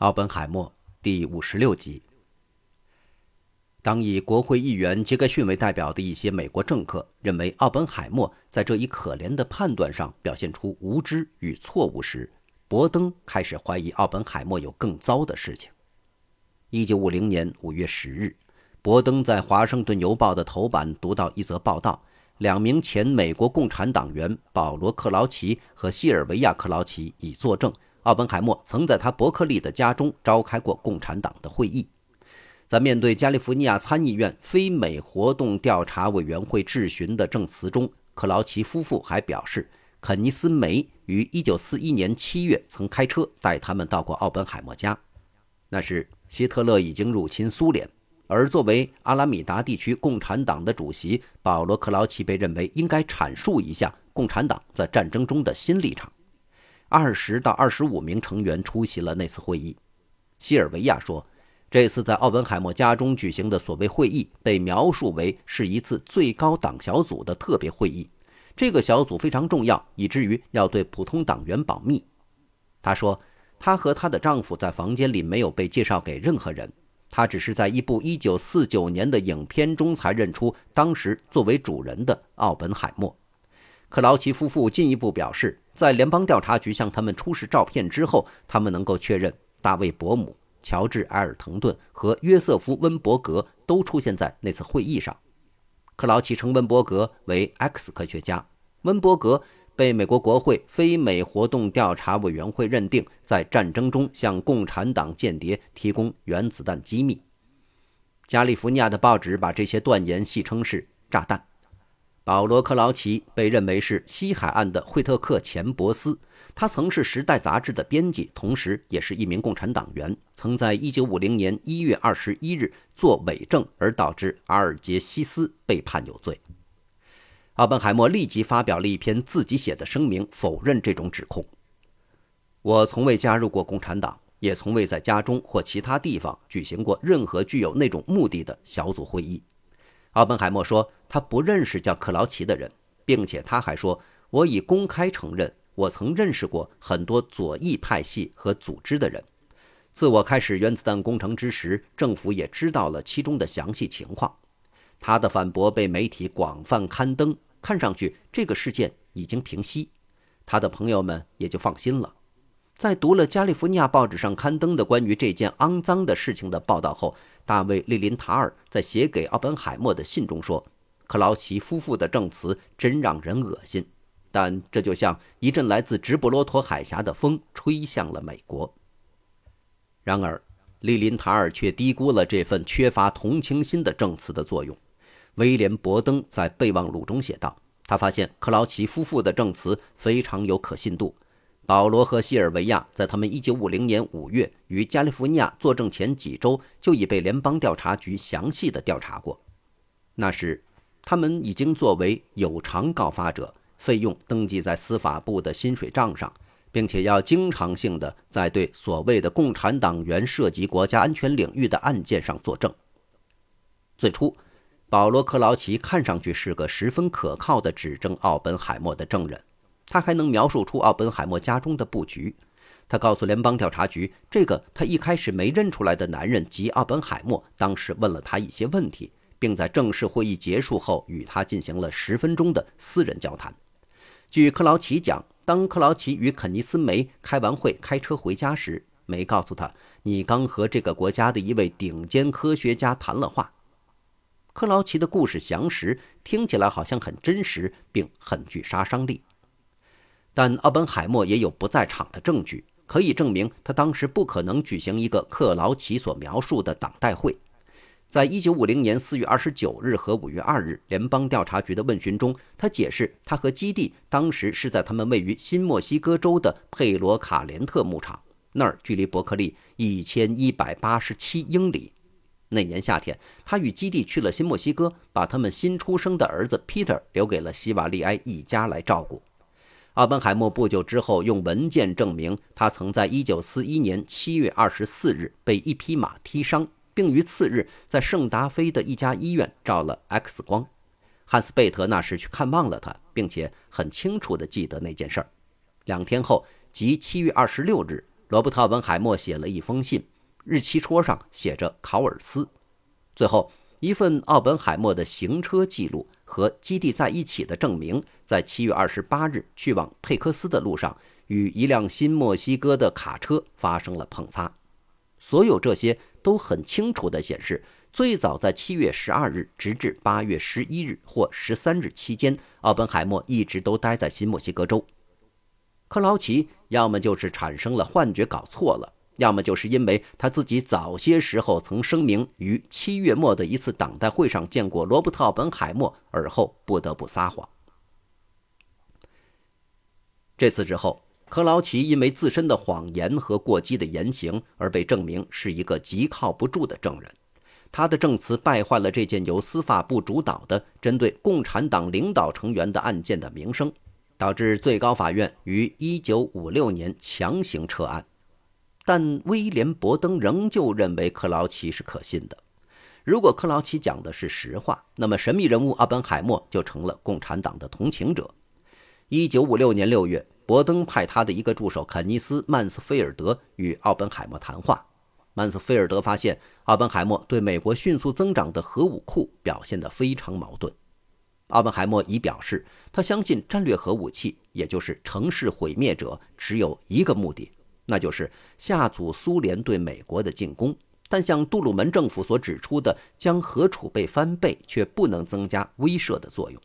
奥本海默第五十六集。当以国会议员杰克逊为代表的一些美国政客认为奥本海默在这一可怜的判断上表现出无知与错误时，伯登开始怀疑奥本海默有更糟的事情。一九五零年五月十日，伯登在《华盛顿邮报》的头版读到一则报道：两名前美国共产党员保罗·克劳奇和西尔维亚·克劳奇已作证。奥本海默曾在他伯克利的家中召开过共产党的会议。在面对加利福尼亚参议院非美活动调查委员会质询的证词中，克劳奇夫妇还表示，肯尼斯·梅于1941年7月曾开车带他们到过奥本海默家。那时，希特勒已经入侵苏联，而作为阿拉米达地区共产党的主席，保罗·克劳奇被认为应该阐述一下共产党在战争中的新立场。二十到二十五名成员出席了那次会议。西尔维亚说：“这次在奥本海默家中举行的所谓会议被描述为是一次最高党小组的特别会议。这个小组非常重要，以至于要对普通党员保密。”她说：“她和她的丈夫在房间里没有被介绍给任何人，她只是在一部一九四九年的影片中才认出当时作为主人的奥本海默。”克劳奇夫妇进一步表示。在联邦调查局向他们出示照片之后，他们能够确认大卫·伯姆、乔治·埃尔滕顿和约瑟夫·温伯格都出现在那次会议上。克劳奇称温伯格为 X 科学家。温伯格被美国国会非美活动调查委员会认定在战争中向共产党间谍提供原子弹机密。加利福尼亚的报纸把这些断言戏称是炸弹。保罗·克劳奇被认为是西海岸的惠特克·钱伯斯。他曾是《时代》杂志的编辑，同时也是一名共产党员。曾在1950年1月21日作伪证，而导致阿尔杰西斯被判有罪。奥本海默立即发表了一篇自己写的声明，否认这种指控。我从未加入过共产党，也从未在家中或其他地方举行过任何具有那种目的的小组会议。奥本海默说，他不认识叫克劳奇的人，并且他还说：“我已公开承认，我曾认识过很多左翼派系和组织的人。自我开始原子弹工程之时，政府也知道了其中的详细情况。”他的反驳被媒体广泛刊登，看上去这个事件已经平息，他的朋友们也就放心了。在读了加利福尼亚报纸上刊登的关于这件肮脏的事情的报道后，大卫·利林塔尔在写给奥本海默的信中说：“克劳奇夫妇的证词真让人恶心，但这就像一阵来自直布罗陀海峡的风吹向了美国。”然而，利林塔尔却低估了这份缺乏同情心的证词的作用。威廉·伯登在备忘录中写道：“他发现克劳奇夫妇的证词非常有可信度。”保罗和西尔维亚在他们1950年5月于加利福尼亚作证前几周就已被联邦调查局详细的调查过。那时，他们已经作为有偿告发者，费用登记在司法部的薪水账上，并且要经常性的在对所谓的共产党员涉及国家安全领域的案件上作证。最初，保罗·克劳奇看上去是个十分可靠的指证奥本海默的证人。他还能描述出奥本海默家中的布局。他告诉联邦调查局，这个他一开始没认出来的男人及奥本海默当时问了他一些问题，并在正式会议结束后与他进行了十分钟的私人交谈。据克劳奇讲，当克劳奇与肯尼斯·梅开完会开车回家时，梅告诉他：“你刚和这个国家的一位顶尖科学家谈了话。”克劳奇的故事详实，听起来好像很真实，并很具杀伤力。但奥本海默也有不在场的证据，可以证明他当时不可能举行一个克劳奇所描述的党代会。在一九五零年四月二十九日和五月二日联邦调查局的问询中，他解释他和基地当时是在他们位于新墨西哥州的佩罗卡连特牧场，那儿距离伯克利一千一百八十七英里。那年夏天，他与基地去了新墨西哥，把他们新出生的儿子 Peter 留给了西瓦利埃一家来照顾。奥本海默不久之后用文件证明，他曾在1941年7月24日被一匹马踢伤，并于次日在圣达菲的一家医院照了 X 光。汉斯·贝特那时去看望了他，并且很清楚地记得那件事儿。两天后，即7月26日，罗伯特·奥本海默写了一封信，日期戳上写着“考尔斯”。最后一份奥本海默的行车记录和基地在一起的证明，在七月二十八日去往佩克斯的路上，与一辆新墨西哥的卡车发生了碰擦。所有这些都很清楚地显示，最早在七月十二日直至八月十一日或十三日期间，奥本海默一直都待在新墨西哥州。克劳奇要么就是产生了幻觉搞错了，要么就是因为他自己早些时候曾声明于七月末的一次党代会上见过罗伯特·奥本海默，而后不得不撒谎。这次之后，克劳奇因为自身的谎言和过激的言行而被证明是一个极靠不住的证人，他的证词败坏了这件由司法部主导的针对共产党领导成员的案件的名声。导致最高法院于1956年强行撤案，但威廉·伯登仍旧认为克劳奇是可信的。如果克劳奇讲的是实话，那么神秘人物奥本海默就成了共产党的同情者。1956年6月，伯登派他的一个助手肯尼斯·曼斯菲尔德与奥本海默谈话。曼斯菲尔德发现奥本海默对美国迅速增长的核武库表现得非常矛盾。奥本海默已表示，他相信战略核武器，也就是城市毁灭者，只有一个目的，那就是下阻苏联对美国的进攻。但像杜鲁门政府所指出的，将核储备翻倍却不能增加威慑的作用。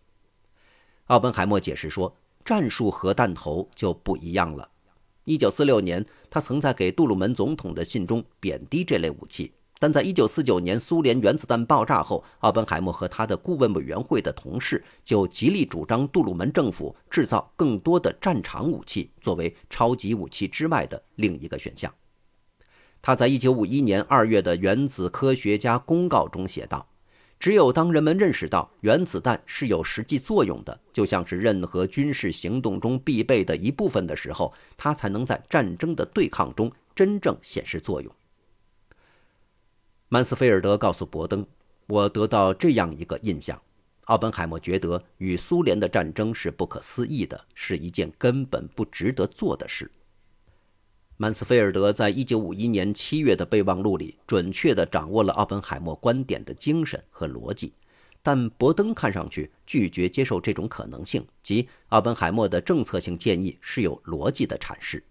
奥本海默解释说，战术核弹头就不一样了。1946年，他曾在给杜鲁门总统的信中贬低这类武器。但在1949年苏联原子弹爆炸后，奥本海默和他的顾问委员会的同事就极力主张杜鲁门政府制造更多的战场武器，作为超级武器之外的另一个选项。他在1951年2月的原子科学家公告中写道：“只有当人们认识到原子弹是有实际作用的，就像是任何军事行动中必备的一部分的时候，它才能在战争的对抗中真正显示作用。”曼斯菲尔德告诉伯登：“我得到这样一个印象，奥本海默觉得与苏联的战争是不可思议的，是一件根本不值得做的事。”曼斯菲尔德在一九五一年七月的备忘录里准确地掌握了奥本海默观点的精神和逻辑，但伯登看上去拒绝接受这种可能性，即奥本海默的政策性建议是有逻辑的阐释。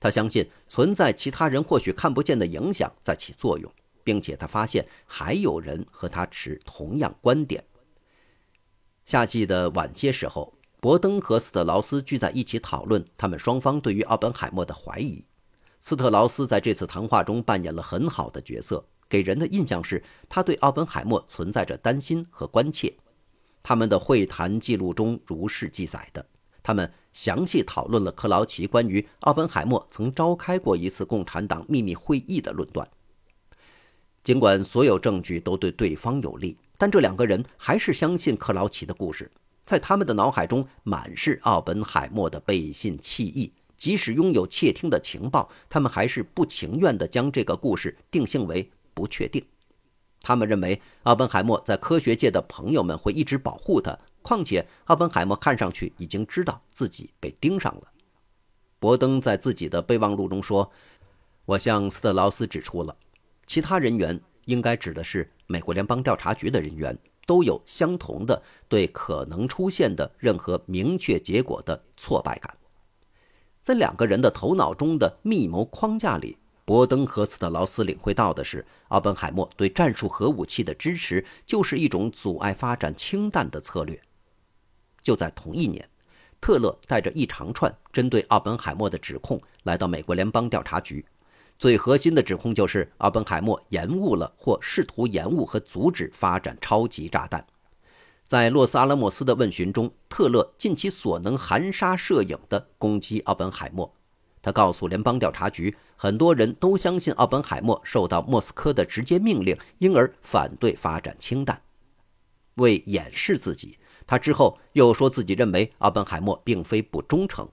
他相信存在其他人或许看不见的影响在起作用。并且他发现还有人和他持同样观点。夏季的晚些时候，伯登和斯特劳斯聚在一起讨论他们双方对于奥本海默的怀疑。斯特劳斯在这次谈话中扮演了很好的角色，给人的印象是他对奥本海默存在着担心和关切。他们的会谈记录中如是记载的：他们详细讨论了克劳奇关于奥本海默曾召开过一次共产党秘密会议的论断。尽管所有证据都对对方有利，但这两个人还是相信克劳奇的故事。在他们的脑海中满是奥本海默的背信弃义，即使拥有窃听的情报，他们还是不情愿地将这个故事定性为不确定。他们认为奥本海默在科学界的朋友们会一直保护他，况且奥本海默看上去已经知道自己被盯上了。伯登在自己的备忘录中说：“我向斯特劳斯指出了。”其他人员应该指的是美国联邦调查局的人员，都有相同的对可能出现的任何明确结果的挫败感。在两个人的头脑中的密谋框架里，伯登和斯特劳斯领会到的是，奥本海默对战术核武器的支持就是一种阻碍发展氢弹的策略。就在同一年，特勒带着一长串针对奥本海默的指控来到美国联邦调查局。最核心的指控就是奥本海默延误了或试图延误和阻止发展超级炸弹。在洛斯阿拉莫斯的问询中，特勒尽其所能含沙射影地攻击奥本海默。他告诉联邦调查局，很多人都相信奥本海默受到莫斯科的直接命令，因而反对发展氢弹。为掩饰自己，他之后又说自己认为奥本海默并非不忠诚。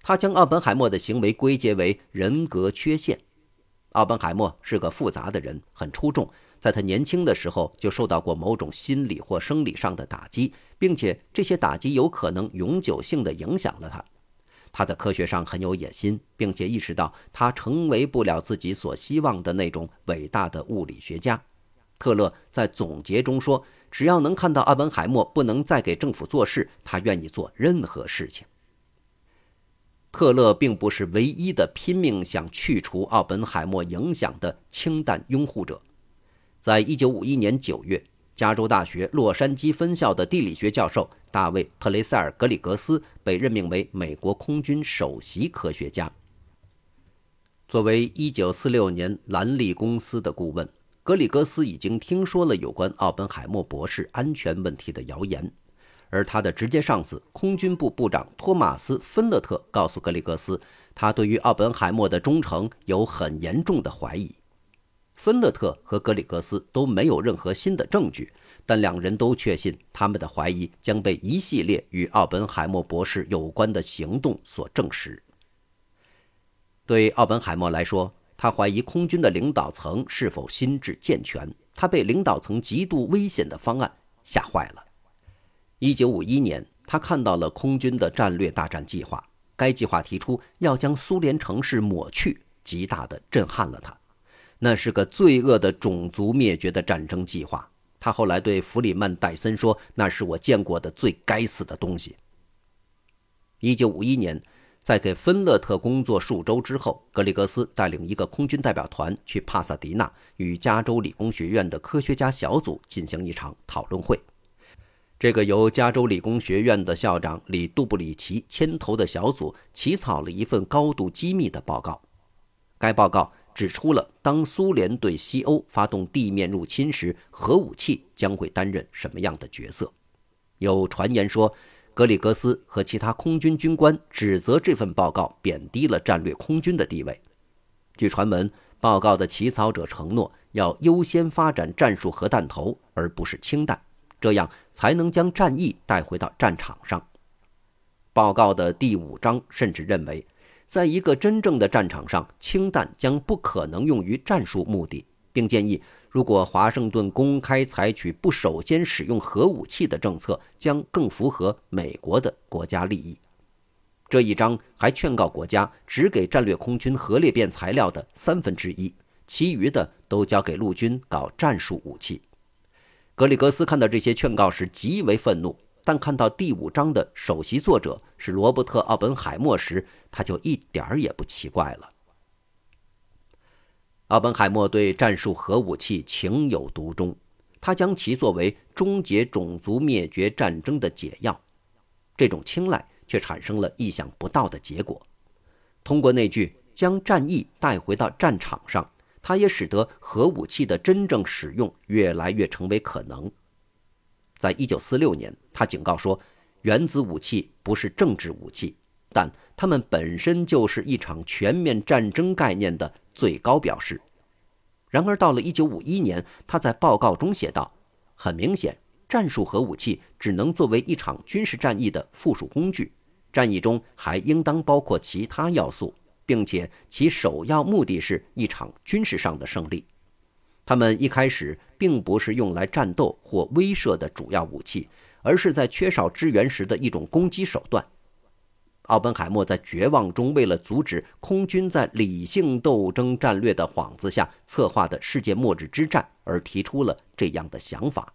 他将奥本海默的行为归结为人格缺陷。奥本海默是个复杂的人，很出众。在他年轻的时候就受到过某种心理或生理上的打击，并且这些打击有可能永久性的影响了他。他在科学上很有野心，并且意识到他成为不了自己所希望的那种伟大的物理学家。特勒在总结中说：“只要能看到奥本海默不能再给政府做事，他愿意做任何事情。”特勒并不是唯一的拼命想去除奥本海默影响的氢弹拥护者。在一九五一年九月。加州大学洛杉矶分校的地理学教授大卫·特雷塞尔·格里格斯被任命为美国空军首席科学家。作为1946年兰利公司的顾问，格里格斯已经听说了有关奥本海默博士安全问题的谣言，而他的直接上司空军部部长托马斯·芬勒特告诉格里格斯，他对于奥本海默的忠诚有很严重的怀疑。芬勒特和格里格斯都没有任何新的证据，但两人都确信他们的怀疑将被一系列与奥本海默博士有关的行动所证实。对奥本海默来说，他怀疑空军的领导层是否心智健全，他被领导层极度危险的方案吓坏了。1951年，他看到了空军的战略大战计划，该计划提出要将苏联城市抹去，极大地震撼了他。那是个罪恶的种族灭绝的战争计划。他后来对弗里曼·戴森说：“那是我见过的最该死的东西。”1951 年，在给芬勒特工作数周之后，格里格斯带领一个空军代表团去帕萨迪纳，与加州理工学院的科学家小组进行一场讨论会。这个由加州理工学院的校长李·杜布里奇牵头的小组起草了一份高度机密的报告。该报告。指出了当苏联对西欧发动地面入侵时，核武器将会担任什么样的角色。有传言说，格里格斯和其他空军军官指责这份报告贬低了战略空军的地位。据传闻，报告的起草者承诺要优先发展战术核弹头，而不是氢弹，这样才能将战役带回到战场上。报告的第五章甚至认为。在一个真正的战场上，氢弹将不可能用于战术目的，并建议，如果华盛顿公开采取不首先使用核武器的政策，将更符合美国的国家利益。这一章还劝告国家只给战略空军核裂变材料的三分之一，其余的都交给陆军搞战术武器。格里格斯看到这些劝告时极为愤怒。但看到第五章的首席作者是罗伯特·奥本海默时，他就一点儿也不奇怪了。奥本海默对战术核武器情有独钟，他将其作为终结种族灭绝战争的解药。这种青睐却产生了意想不到的结果。通过那句“将战役带回到战场上”，他也使得核武器的真正使用越来越成为可能。在一九四六年，他警告说，原子武器不是政治武器，但它们本身就是一场全面战争概念的最高表示。然而，到了一九五一年，他在报告中写道：“很明显，战术核武器只能作为一场军事战役的附属工具，战役中还应当包括其他要素，并且其首要目的是一场军事上的胜利。”他们一开始并不是用来战斗或威慑的主要武器，而是在缺少支援时的一种攻击手段。奥本海默在绝望中，为了阻止空军在理性斗争战略的幌子下策划的世界末日之战，而提出了这样的想法。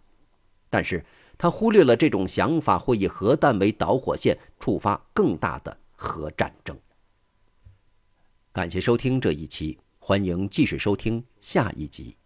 但是他忽略了这种想法会以核弹为导火线，触发更大的核战争。感谢收听这一期，欢迎继续收听下一集。